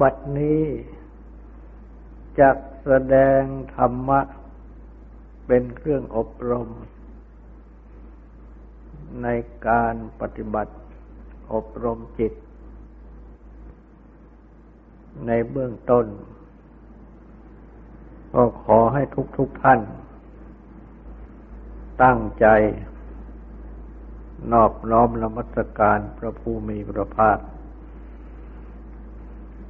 บัดนี้จักแสดงธรรมะ เป็นเครื่องอบรม ในการปฏิบัติอบรมจิต ในเบื้องต้น ก็ขอให้ทุกทุกท่าน ตั้งใจ นอบน้อมละมัสการพระภูมิพระภาค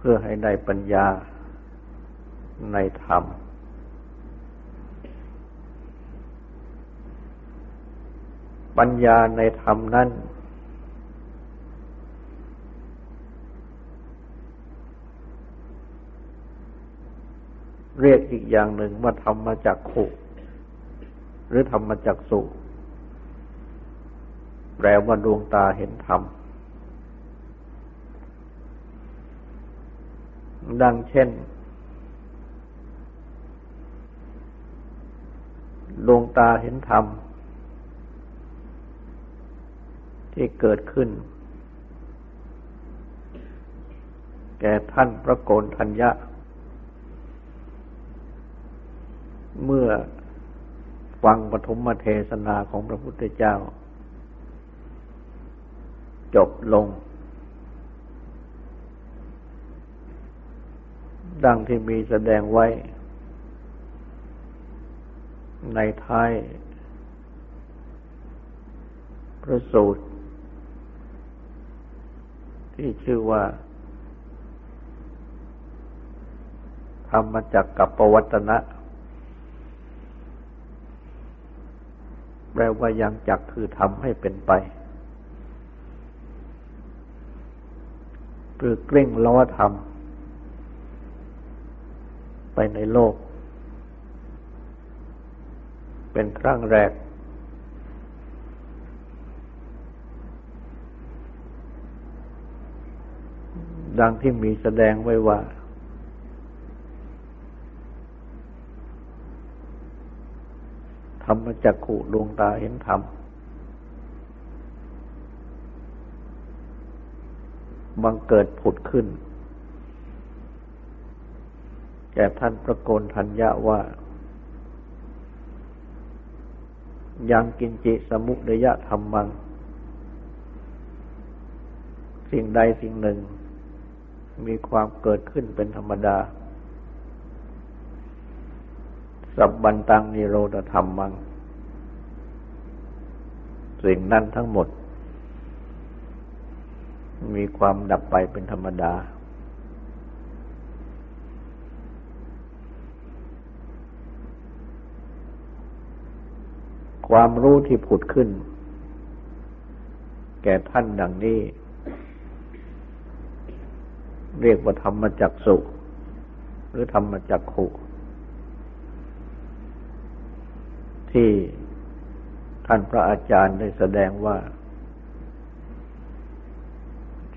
เพื่อให้ได้ปัญญาในธรรม ปัญญาในธรรมนั้นเรียกอีกอย่างหนึ่งว่าธรรมจักขุหรือธรรมจักสุแปลว่าดวงตาเห็นธรรม ดังเช่นดวงตาเห็นธรรม ที่เกิดขึ้น แก่ท่านพระโกนทัญญะ เมื่อฟังปฐมเทศนาของพระพุทธเจ้า จบลง ดังที่มีแสดงไว้ ในท้ายพระสูตร ที่ชื่อว่า ธรรมจักกับปวัตนะ แปลว่ายังจักคือทำให้เป็นไปหรือกลิ้งล้อทำ ไปในโลก เป็นครั้งแรก ดังที่มีแสดงไว้ว่า ธรรมจักขุดวงตาเห็นธรรม บังเกิดผุดขึ้น ก่ท่านประโกนทัญญาว่า ยังกินจิสมุเดยะธรรมัง สิ่งใดสิ่งหนึ่ง มีความเกิดขึ้นเป็นธรรมดา สับบันตังนิโรธธรรมมัง สิ่งนั้นทั้งหมด มีความดับไปเป็นธรรมดา ความรู้ที่ผุดขึ้น แก่ท่านดังนี้ เรียกว่าธรรมจักสุหรือธรรมจักขุที่ท่านพระอาจารย์ได้แสดงว่า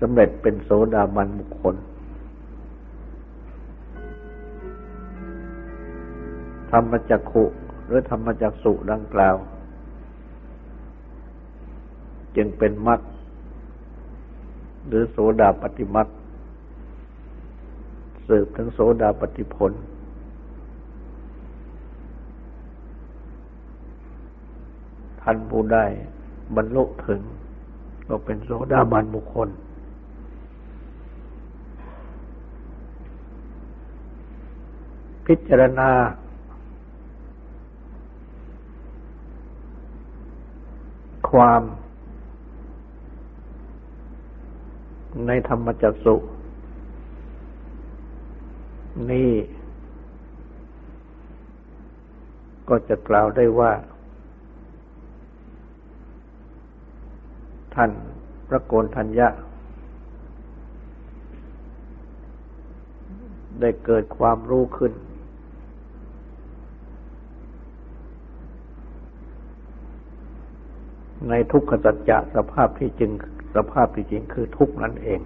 สำเร็จเป็นโสดาบันบุคคลธรรมจักขุหรือธรรมจักสุดังกล่าว จึงเป็นมรรคหรือโสดาปฏิมรรคสืบถึงโสดาปฏิผล ท่านผู้ได้บรรลุถึง ก็เป็นโสดาบันบุคคล พิจารณาความ ในธรรมจักสุนี่ ก็จะกล่าวได้ว่า ท่านพระโกนทัญญะ ได้เกิดความรู้ขึ้น ในทุกขสัจจะสภาพที่จริง สภาพที่จริงคือทุกข์นั่นเอง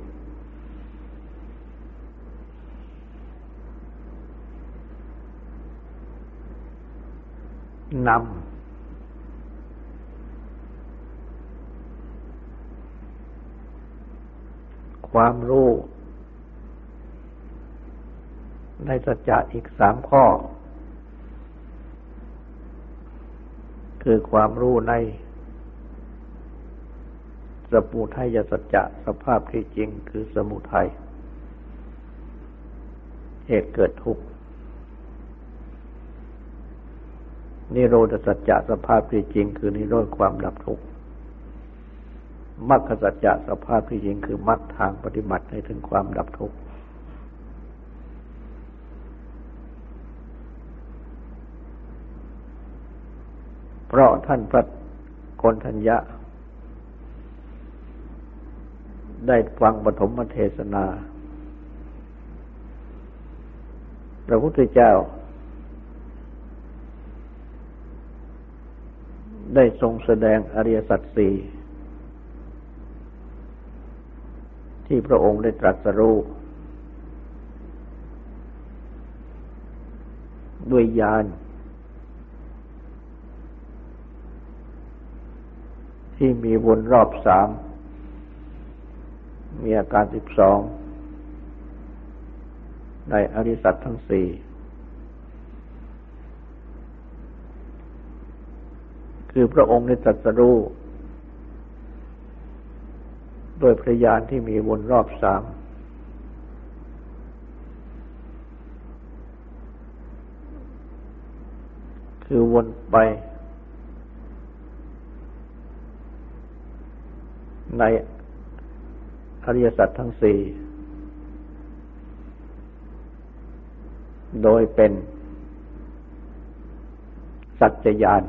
นำ ความรู้ในสัจจะอีกสามข้อ คือความรู้ใน มุทัยสัจจะสภาพที่จริงคือสมุทัยเหตุเกิดทุกข์นิโรธสัจจะสภาพที่จริง คือนิโรธความดับทุกข์มรรคสัจจะสภาพที่จริงคือมรรคทางปฏิบัติให้ถึงความดับทุกข์เพราะท่านพระกนทัญญะ ได้ฟังปฐมเทศนา พระพุทธเจ้า ได้ทรงแสดงอริยสัจสี่ที่พระองค์ได้ตรัสรู้ด้วยญาณที่มีวนรอบสาม มีอาการสิบสองในอริสัตทั้งสี่คือพระองค์ได้ตรัสรู้โดยพระญาณที่มีวนรอบสามคือวนไปใน อริยสัจทั้งสี่โดยเป็น สัจจญาณ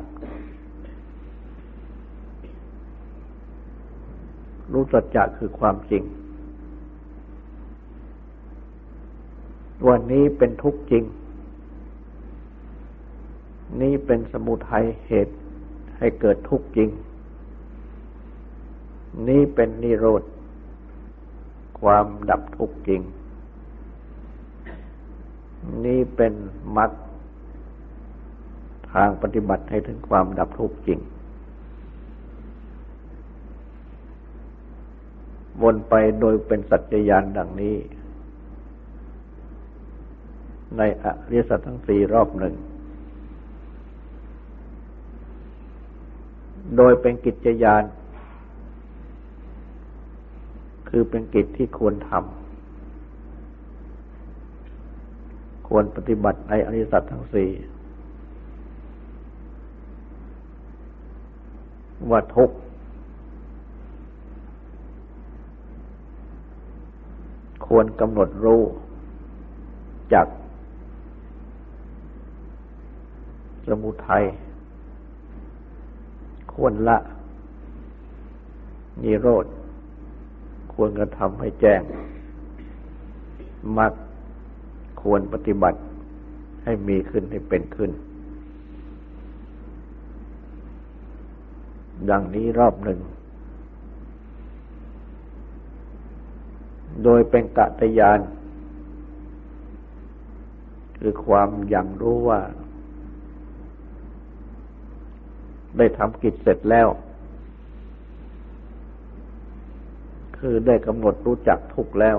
รู้สัจจะคือความจริง วันนี้เป็นทุกข์จริง นี้เป็นสมุทัยเหตุให้เกิดทุกข์จริง นี้เป็นนิโรธ ความดับทุกข์จริง นี้เป็นมรรคทางปฏิบัติให้ถึงความดับทุกข์จริง วนไปโดยเป็นสัจจยานดังนี้ ในอริยสัจทั้งสี่รอบหนึ่ง โดยเป็นกิจยาน คือเป็นกิจที่ควรทำควรปฏิบัติในอริสัจทั้งสี่ว่าทุกควรกำหนดรู้จากสมุทัยควรละนิโรธ ควรกระทำให้แจ้งมักควรปฏิบัติให้มีขึ้นให้เป็นขึ้น ดังนี้รอบหนึ่ง โดยเป็นกะตยาน คือความอย่างรู้ว่า ได้ทำกิจเสร็จแล้ว คือได้กำหนดรู้จักทุกแล้ว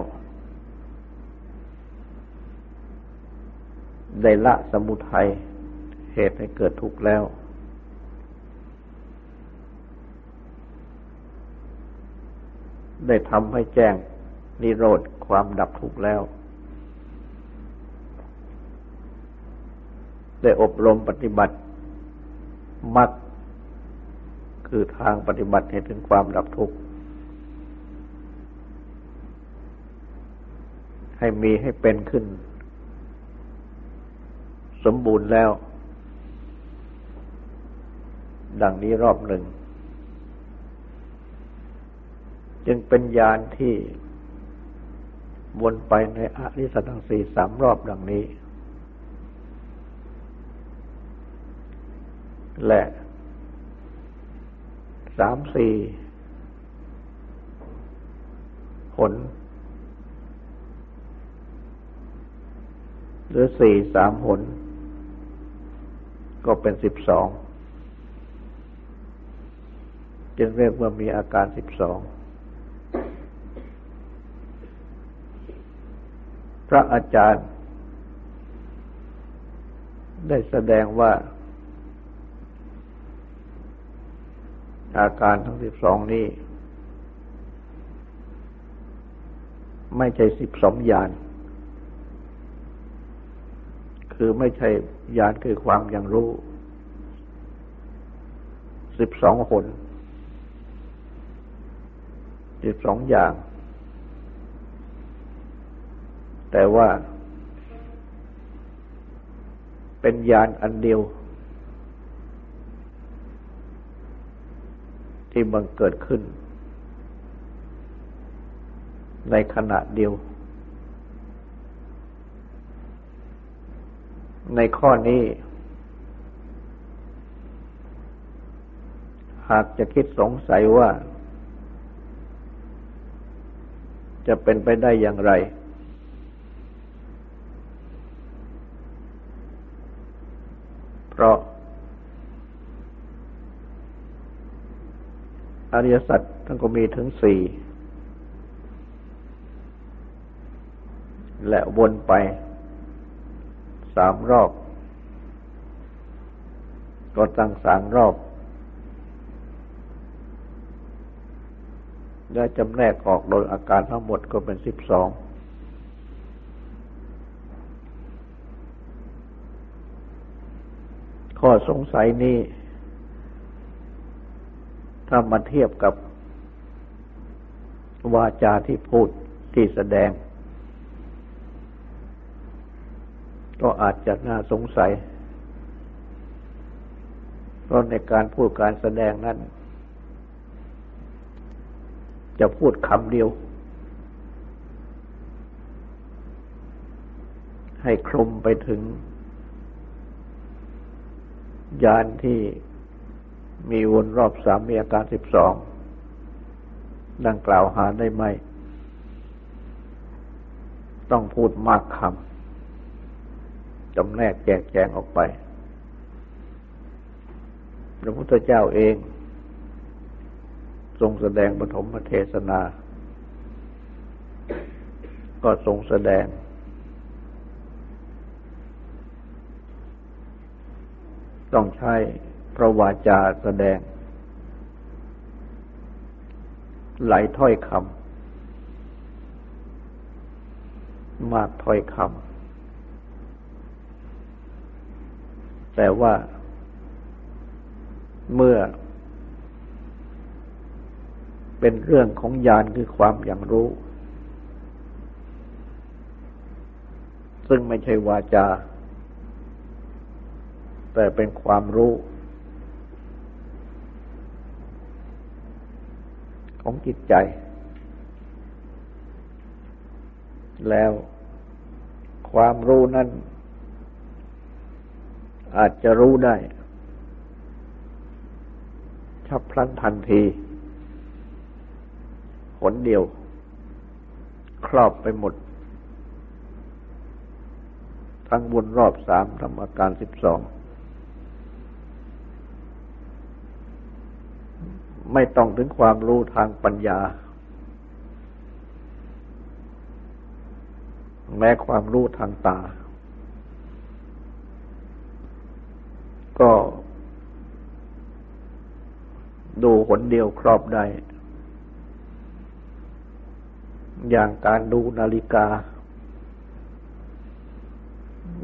ได้ละสมุทัยเหตุให้เกิดทุกข์แล้ว ได้ทำให้แจ้งนิโรธความดับทุกข์แล้ว ได้อบรมปฏิบัติมักคือทางปฏิบัติให้ถึงความดับทุกข์ ให้มีให้เป็นขึ้น สมบูรณ์แล้ว ดังนี้รอบหนึ่ง จึงเป็นญาณที่วนไปในอริสัตังสี่สามรอบดังนี้ และสามสี่ผล หรือสี่สามผลก็เป็นสิบสองจึงเรียกว่ามีอาการสิบสองพระอาจารย์ ได้แสดงว่า อาการทั้งสิบสองนี้ ไม่ใช่สิบสองยาน คือไม่ใช่ยานคือความยังรู้สิบสองคนสิบสองอย่าง แต่ว่า เป็นยานอันเดียว ที่บังเกิดขึ้น ในขณะเดียว ในข้อนี้ หากจะคิดสงสัยว่า จะเป็นไปได้อย่างไร เพราะ อริยสัจทั้งก็มีถึงสี่และวนไป สามรอบ ก็ตั้งสามรอบ และจำแนกออกโดยอาการทั้งหมดก็เป็นสิบสองข้อสงสัยนี้ ถ้ามาเทียบกับวาจาที่พูดที่แสดง ก็อาจจะน่าสงสัย เพราะในการพูดการแสดงนั้น จะพูดคำเดียว ให้คลุมไปถึงยานที่มีวนรอบสามมีอาการสิบสองดังกล่าวหาได้ไหม ต้องพูดมากคำ จำแนกแจกแจงออกไป พระพุทธเจ้าเอง ทรงแสดงปฐมเทศนา ก็ทรงแสดง ต้องใช้พระวาจาแสดง หลายถ้อยคำมากถ้อยคำ แต่ว่าเมื่อเป็นเรื่องของญาณคือความอย่างรู้ ซึ่งไม่ใช่วาจา แต่เป็นความรู้ ของจิตใจ แล้วความรู้นั้น อาจจะรู้ได้ชับพลันทันทีผลเดียว ครอบไปหมด ทั้งวนรอบสามทำอาการสิบสอง ไม่ต้องถึงความรู้ทางปัญญา แม้ความรู้ทางตา ก็ ดูหนเดียวครอบได้ อย่างการดูนาฬิกา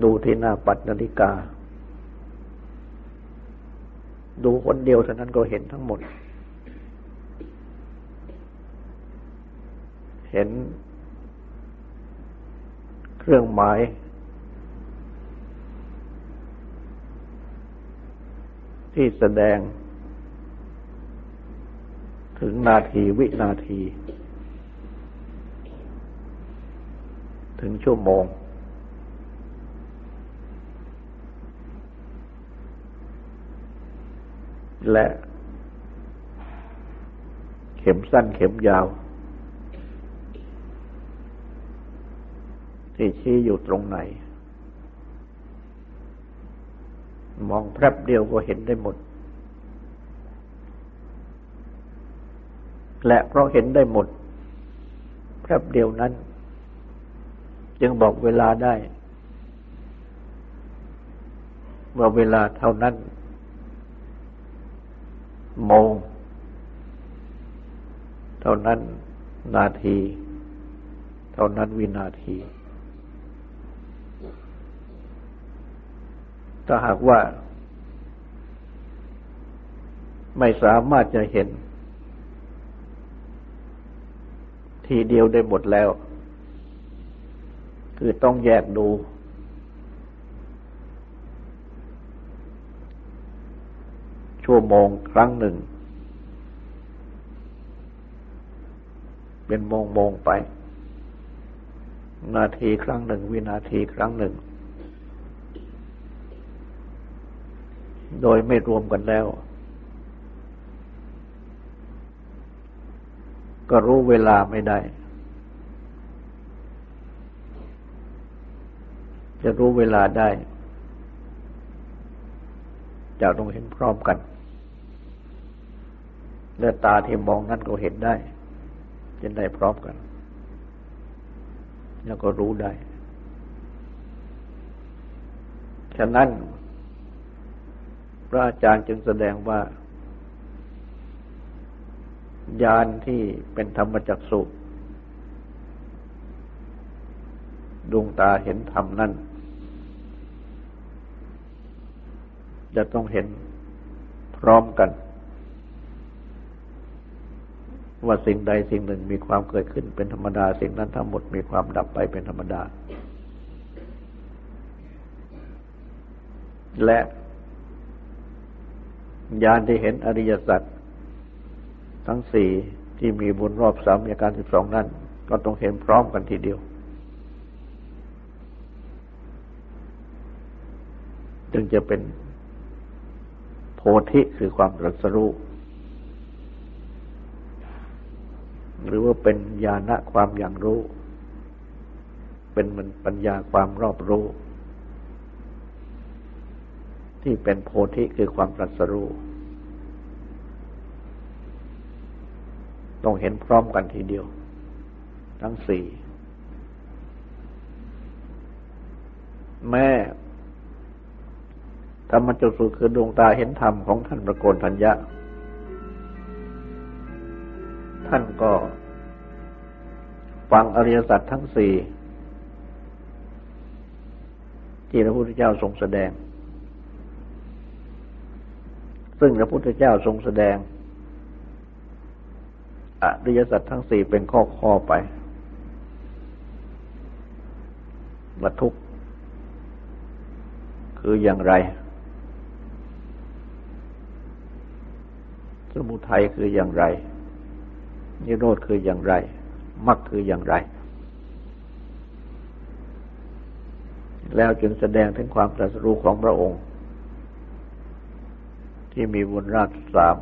ดูที่หน้าปัดนาฬิกา ดูคนเดียวเท่านั้นก็เห็นทั้งหมด เห็นเครื่องหมาย ที่แสดง ถึงนาทีวินาที ถึงชั่วโมง และเข็มสั้นเข็มยาว ที่ชี้อยู่ตรงไหน มองแป๊บเดียวก็เห็นได้หมด และเพราะเห็นได้หมดแป๊บเดียวนั้น จึงบอกเวลาได้ ว่าเวลาเท่านั้น โมง เท่านั้นนาที เท่านั้นวินาที ถ้าหากว่า ไม่สามารถจะเห็น ทีเดียวได้หมดแล้ว คือต้องแยกดู ชั่วโมงครั้งหนึ่ง เป็นโมงโมงไป นาทีครั้งหนึ่ง วินาทีครั้งหนึ่ง โดยไม่รวมกันแล้ว ก็รู้เวลาไม่ได้ จะรู้เวลาได้ จะต้องเห็นพร้อมกัน และตาที่มองนั้นก็เห็นได้เห็นได้พร้อมกัน แล้วก็รู้ได้ ฉะนั้น ระอาจารย์จึงแสดงว่า ญาณที่เป็นธรรมจักสุดวงตาเห็นธรรมนั่น จะต้องเห็นพร้อมกัน ว่าสิ่งใดสิ่งหนึ่งมีความเกิดขึ้นเป็นธรรมดา สิ่งนั้นทั้งหมดมีความดับไปเป็นธรรมดา และ ญาณที่เห็นอริยสัจทั้งสี่ที่มีบุญรอบสามอาการสิบสองนั่นก็ต้องเห็นพร้อมกันทีเดียว จึงจะเป็นโพธิคือความตรัสรู้หรือว่าเป็นญาณะความอย่างรู้ เป็นมันปัญญาความรอบรู้ ที่เป็นโพธิคือความตรัสรู้ต้องเห็นพร้อมกันทีเดียว ทั้งสี่ แม่ธรรมจุสุคือดวงตาเห็นธรรมของท่านประโกนทัญญะ ท่านก็ฟังอริยสัจทั้งสี่ที่พระพุทธเจ้าทรงแสดง ซึ่งพระพุทธเจ้าทรงแสดงอริยสัจทั้งสี่เป็นข้อข้อไปว่าทุกข์คืออย่างไร สมุทัยคืออย่างไร นิโรธคืออย่างไรมรรคคืออย่างไร แล้วจึงแสดงถึงความตรัสรู้ของพระองค์ ที่มีบุญราชสาม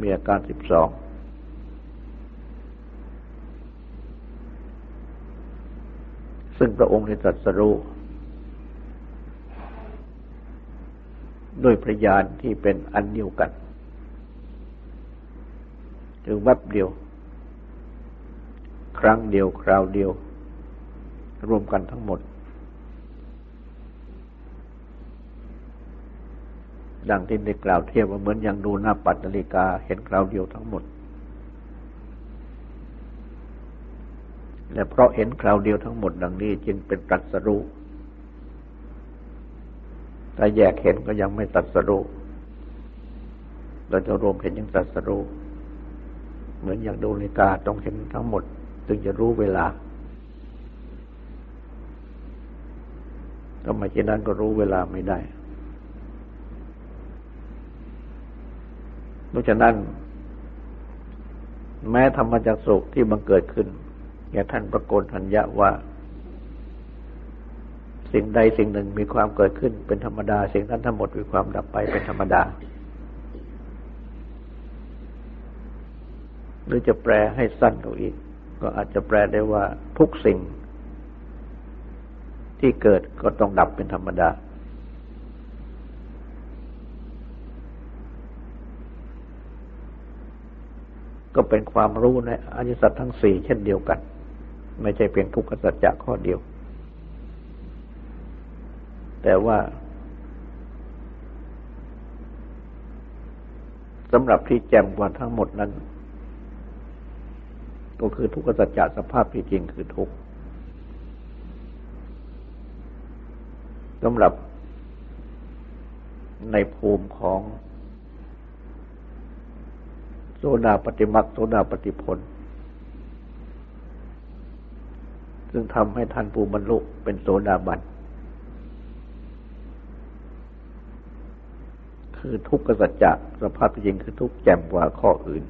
มีอาการสิบสองซึ่งพระองค์ได้ตรัสรู้ด้วยพระญาณที่เป็นอันเดียวกันคือวับเดียว ครั้งเดียวคราวเดียว รวมกันทั้งหมด ดังที่ได้กล่าวเทียบว่าเหมือนอย่างดูหน้าปัดนาฬิกาเห็นคราวเดียวทั้งหมด และเพราะเห็นคราวเดียวทั้งหมด ดังนี้จึงเป็นตรัสรู้ถ้าแยกเห็นก็ยังไม่ตรัสรู้เราจะรวมเห็นยังตรัสรู้เหมือนอย่างดูนาฬิกาต้องเห็นทั้งหมดจึงจะรู้เวลาถ้าไม่เช่นนั้นก็รู้เวลาไม่ได้ เพราะฉะนั้น แม้ธรรมจักสุที่บังเกิดขึ้นแก่ท่านประโกนทัญญะว่า สิ่งใดสิ่งหนึ่งมีความเกิดขึ้นเป็นธรรมดา สิ่งนั้นทั้งหมดมีความดับไปเป็นธรรมดา หรือจะแปลให้สั้นกว่าอีก ก็อาจจะแปลได้ว่าทุกสิ่งที่เกิดก็ต้องดับเป็นธรรมดา ก็เป็นความรู้ในอริสัตทั้งสี่เช่นเดียวกัน ไม่ใช่เพียงทุกขสัจจะข้อเดียว แต่ว่าสำหรับที่แจ่มกว่าทั้งหมดนั้น ก็คือทุกขสัจจะสภาพที่จริงคือทุกข์สำหรับในภูมิของ โซดาปฏิมักโซดาปฏิผล ซึ่งทำให้ท่านผู้บรรลุเป็นโสดาบัน คือทุกขสัจจะสภาพจริงคือทุกแจ่มกว่าข้ออื่น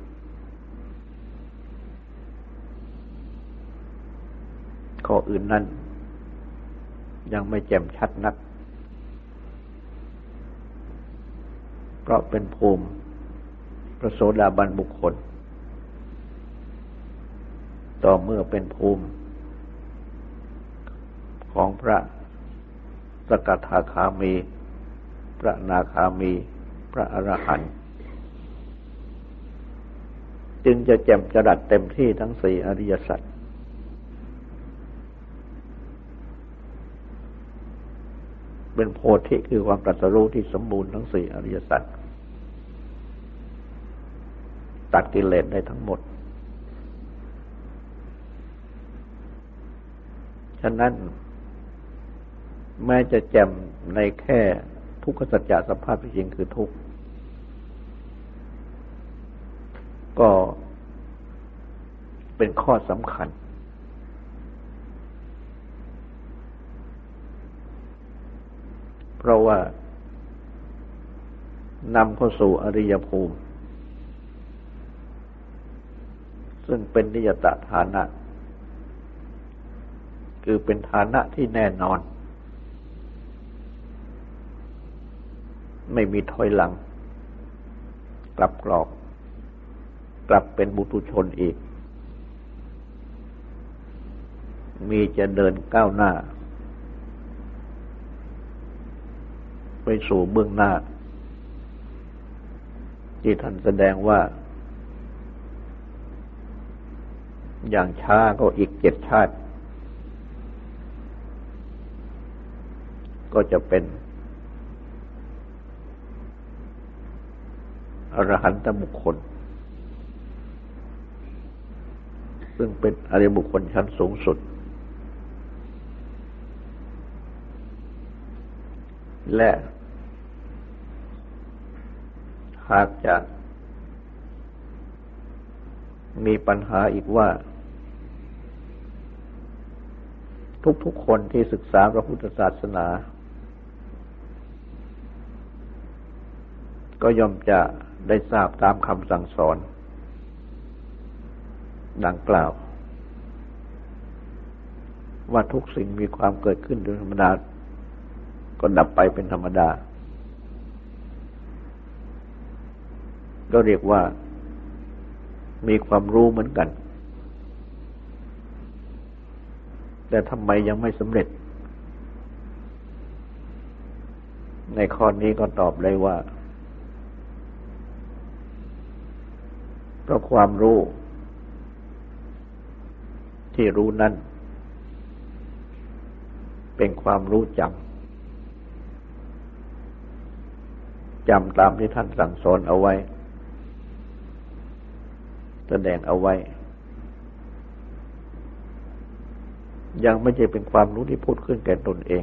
ข้ออื่นนั้น ยังไม่แจ่มชัดนัก เพราะเป็นภูมิ พระโสดาบันบุคคล ต่อเมื่อเป็นภูมิ ของพระสกทาคามี พระนาคามี พระอรหันต์จึงจะแจ่มจรัดเต็มที่ทั้งสี่อริยสัจเป็นโพธิคือความตรัสรู้ที่สมบูรณ์ทั้งสี่อริยสัจ ตัดกิเลสได้ทั้งหมด ฉะนั้น แม้จะแจ่มในแค่ทุกขสัจจะสภาพจริงคือทุกข์ก็เป็นข้อสำคัญ เพราะว่านำเข้าสู่อริยภูมิ ซึ่งเป็นนิยตฐานะ คือเป็นฐานะที่แน่นอน ไม่มีถอยหลัง กลับกรอก กลับเป็นบุตุชนอีก มีจะเดินก้าวหน้า ไปสู่เบื้องหน้า ที่ท่านแสดงว่า อย่างช้าก็อีกเจ็ดชาติ ก็จะเป็นอรหันตบุคคล ซึ่งเป็นอริยบุคคลชั้นสูงสุด และหากจะมีปัญหาอีกว่า ทุกๆคนที่ศึกษาพระพุทธศาสนา ก็ย่อมจะได้ทราบตามคำสั่งสอน ดังกล่าว ว่าทุกสิ่งมีความเกิดขึ้นโดยธรรมดา ก็ดับไปเป็นธรรมดา ก็เรียกว่ามีความรู้เหมือนกัน แต่ทำไมยังไม่สำเร็จ ในข้อนี้ก็ตอบเลยว่า เพราะความรู้ ที่รู้นั้น เป็นความรู้จำจำตามที่ท่านสั่งสอนเอาไว้ แสดงเอาไว้ ยังไม่ใช่เป็นความรู้ที่พูดขึ้นแก่ตนเอง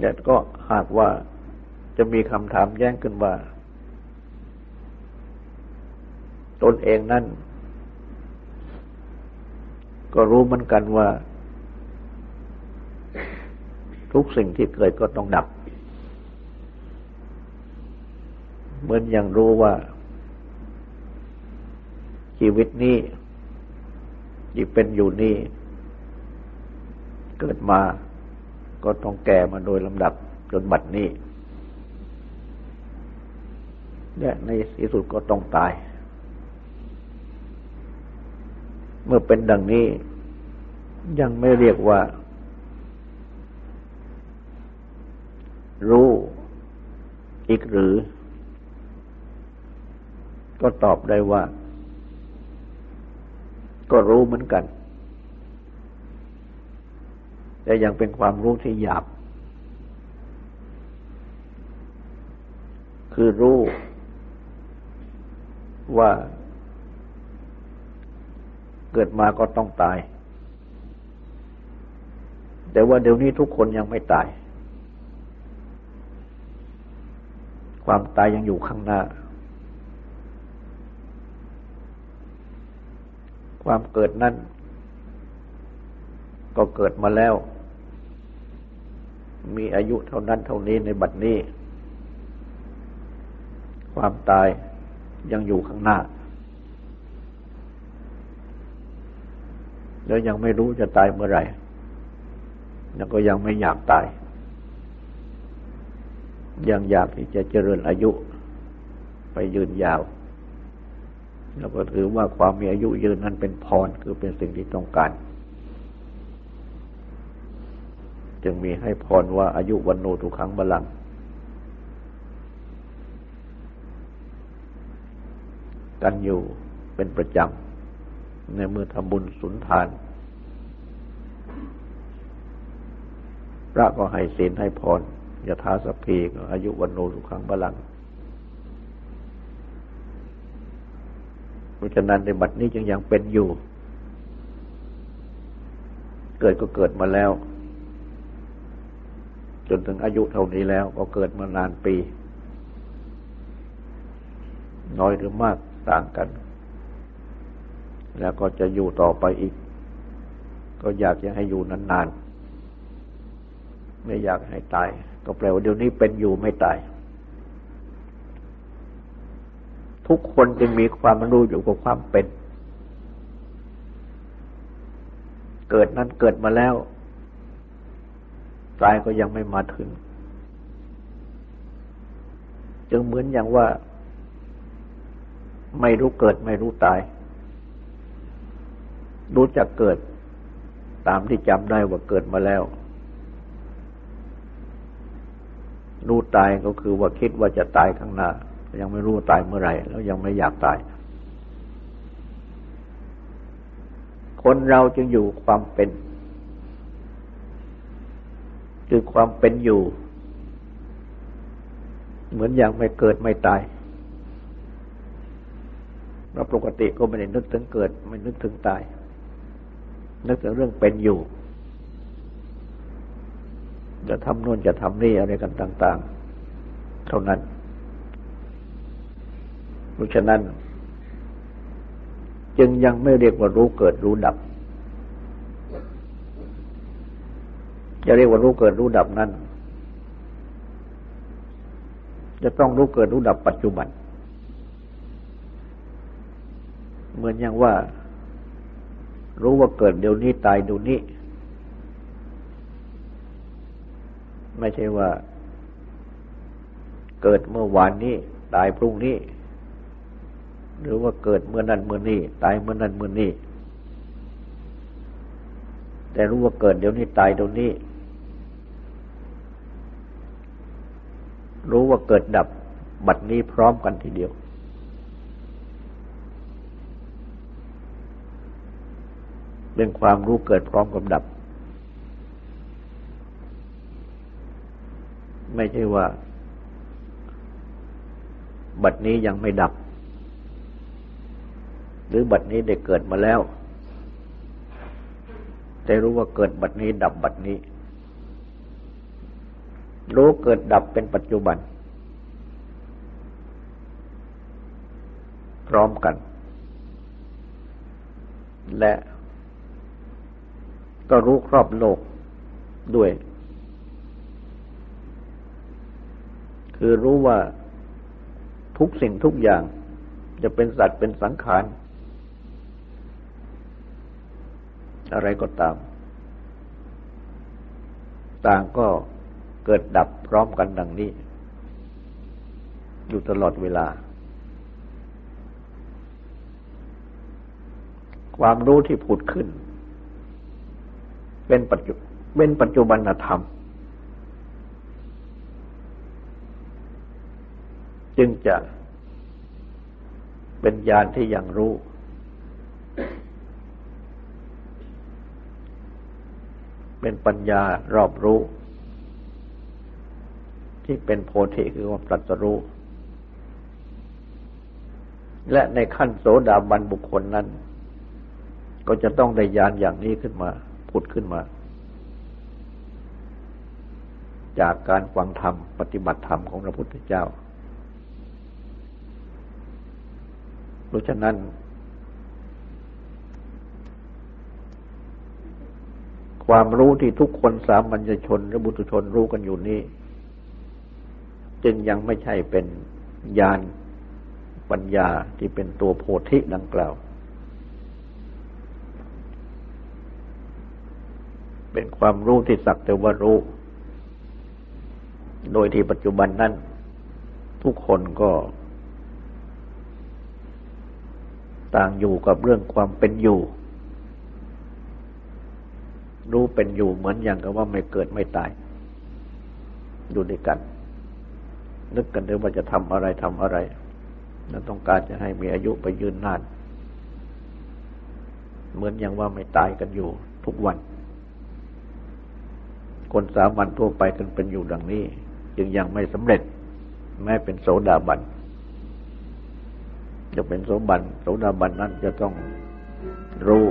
แต่ก็หากว่าจะมีคำถามแย้งขึ้นว่า ตนเองนั่น ก็รู้เหมือนกันว่า ทุกสิ่งที่เกิดก็ต้องดับ เหมือนอย่างรู้ว่า ชีวิตนี้ ที่เป็นอยู่นี่ เกิดมาก็ต้องแก่มาโดยลำดับจนบัดนี้และในที่สุดก็ต้องตาย เมื่อเป็นดังนี้ ยังไม่เรียกว่า รู้อีกหรือ ก็ตอบได้ว่า ก็รู้เหมือนกัน แต่ยังเป็นความรู้ที่หยาบ คือรู้ว่าเกิดมาก็ต้องตาย แต่ว่าเดี๋ยวนี้ทุกคนยังไม่ตาย ความตายยังอยู่ข้างหน้า ความเกิดนั้น ก็เกิดมาแล้ว มีอายุเท่านั้นเท่านี้ในบัดนี้ ความตายยังอยู่ข้างหน้า แล้วยังไม่รู้จะตายเมื่อไหร่ แล้วก็ยังไม่อยากตาย ยังอยากที่จะเจริญอายุ ไปยืนยาว แล้วก็ถือว่าความมีอายุยืนนั้นเป็นพรคือเป็นสิ่งที่ต้องการ จึงมีให้พรว่าอายุวันโนทุกครั้งบาลังกันอยู่เป็นประจำ ในเมื่อทำบุญสุนทาน พระก็ให้ศีลให้พรยถาสพีก็อายุวันโนสุขังบาลัง ราะฉะนั้นในบัดนี้จึงยังเป็นอยู่ เกิดก็เกิดมาแล้ว จนถึงอายุเท่านี้แล้วก็เกิดมานานปี น้อยหรือมากต่างกัน แล้วก็จะอยู่ต่อไปอีก ก็อยากจะให้อยู่นานๆ ไม่อยากให้ตาย ก็แปลว่าเดี๋ยวนี้เป็นอยู่ไม่ตาย ทุกคนจึงมีความรู้อยู่กับความเป็น เกิดนั้นเกิดมาแล้ว ตายก็ยังไม่มาถึง จึงเหมือนอย่างว่า ไม่รู้เกิดไม่รู้ตาย รู้จักเกิด ตามที่จำได้ว่าเกิดมาแล้ว รู้ตายก็คือว่าคิดว่าจะตายข้างหน้า ยังไม่รู้ตายเมื่อไหร่แล้วยังไม่อยากตาย คนเราจึงอยู่ความเป็น คือความเป็นอยู่ เหมือนอย่างไม่เกิดไม่ตายเราปกติก็ไม่ได้นึกถึงเกิด ไม่นึกถึงตาย นึกถึงเรื่องเป็นอยู่ จะทำนู่นจะทำนี่อะไรกันต่าง ๆ เท่านั้น เพราะฉะนั้น จึงยังไม่เรียกว่ารู้เกิดรู้ดับ จะเรียกว่ารู้เกิดรู้ดับนั้น จะต้องรู้เกิดรู้ดับปัจจุบัน เหมือนอย่างว่า รู้ว่าเกิดเดี๋ยวนี้ตายเดี๋ยวนี้ ไม่ใช่ว่าเกิดเมื่อวานนี้ ตายพรุ่งนี้ หรือว่าเกิดเมื่อนั้นเมื่อนี้ตายเมื่อนั้นเมื่อนี้แต่รู้ว่าเกิดเดี๋ยวนี้ตายเดี๋ยวนี้ รู้ว่าเกิดดับบัดนี้พร้อมกันทีเดียว เป็นความรู้เกิดพร้อมกับดับ ไม่ใช่ว่า บัดนี้ยังไม่ดับ รือบัดนี้ได้เกิดมาแล้วแต่รู้ว่าเกิดบัดนี้ดับบัดนี้ รู้เกิดดับเป็นปัจจุบัน พร้อมกัน และก็รู้ครอบโลกด้วย คือรู้ว่าทุกสิ่งทุกอย่างจะเป็นสัตว์เป็นสังขาร อะไรก็ตาม ต่างก็เกิดดับพร้อมกันดังนี้ อยู่ตลอดเวลา ความรู้ที่ผุดขึ้น เป็นปัจจุเป็นปัจจุบันธรรม จึงจะเป็นญาณที่ยังรู้ เป็นปัญญารอบรู้ ที่เป็นโพธิคือความตรัสรู้ และในขั้นโสดาบันบุคคลนั้น ก็จะต้องได้ญาณอย่างนี้ขึ้นมาผุดขึ้นมา จากการฟังธรรม ปฏิบัติธรรมของพระพุทธเจ้าราะฉะนั้น ความรู้ที่ทุกคนสามัญชนและบุตุชนรู้กันอยู่นี้ จึงยังไม่ใช่เป็นญาณปัญญาที่เป็นตัวโพธิดังกล่าว เป็นความรู้ที่สักแต่ว่ารู้ โดยที่ปัจจุบันนั้น ทุกคนก็ ต่างอยู่กับเรื่องความเป็นอยู่ รู้เป็นอยู่เหมือนอย่างกับว่าไม่เกิดไม่ตาย อยู่ด้วยกัน นึกกันด้วยว่าจะทำอะไรทำอะไรแล้วต้องการจะให้มีอายุไปยืนนาน เหมือนอย่างว่าไม่ตายกันอยู่ทุกวัน คนสามัญทั่วไปกันเป็นอยู่ดังนี้ จึงยังไม่สำเร็จ แม้เป็นโสดาบันจะเป็นโสบันโสดาบันนั้นจะต้องรู้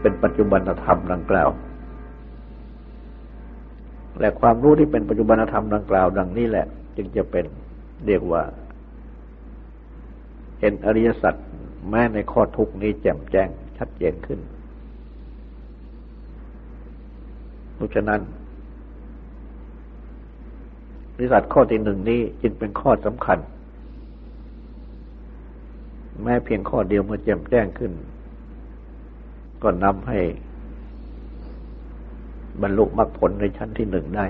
เป็นปัจจุบันธรรมดังกล่าว และความรู้ที่เป็นปัจจุบันธรรมดังกล่าว ดังนี้แหละ จึงจะเป็นเรียกว่า เห็นอริยสัจแม้ในข้อทุกนี้แจ่มแจ้งชัดเจนขึ้นเพราะฉะนั้นริษัทข้อที่หนึ่งนี้จึงเป็นข้อสำคัญ แม้เพียงข้อเดียวเมื่อแจ่มแจ้งขึ้น ก็นำให้บรรลุมรรคผลในชั้นที่หนึ่งได้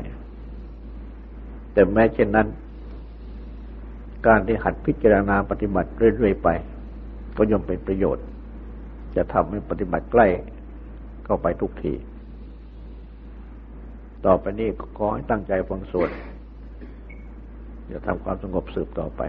แต่แม้เช่นนั้น การที่หัดพิจารณาปฏิบัติเรื่อยๆไป ก็ย่อมเป็นประโยชน์ จะทำให้ปฏิบัติใกล้เข้าไปทุกที ต่อไปนี้ขอให้ตั้งใจฟังสวดจะทำความสงบสืบต่อไป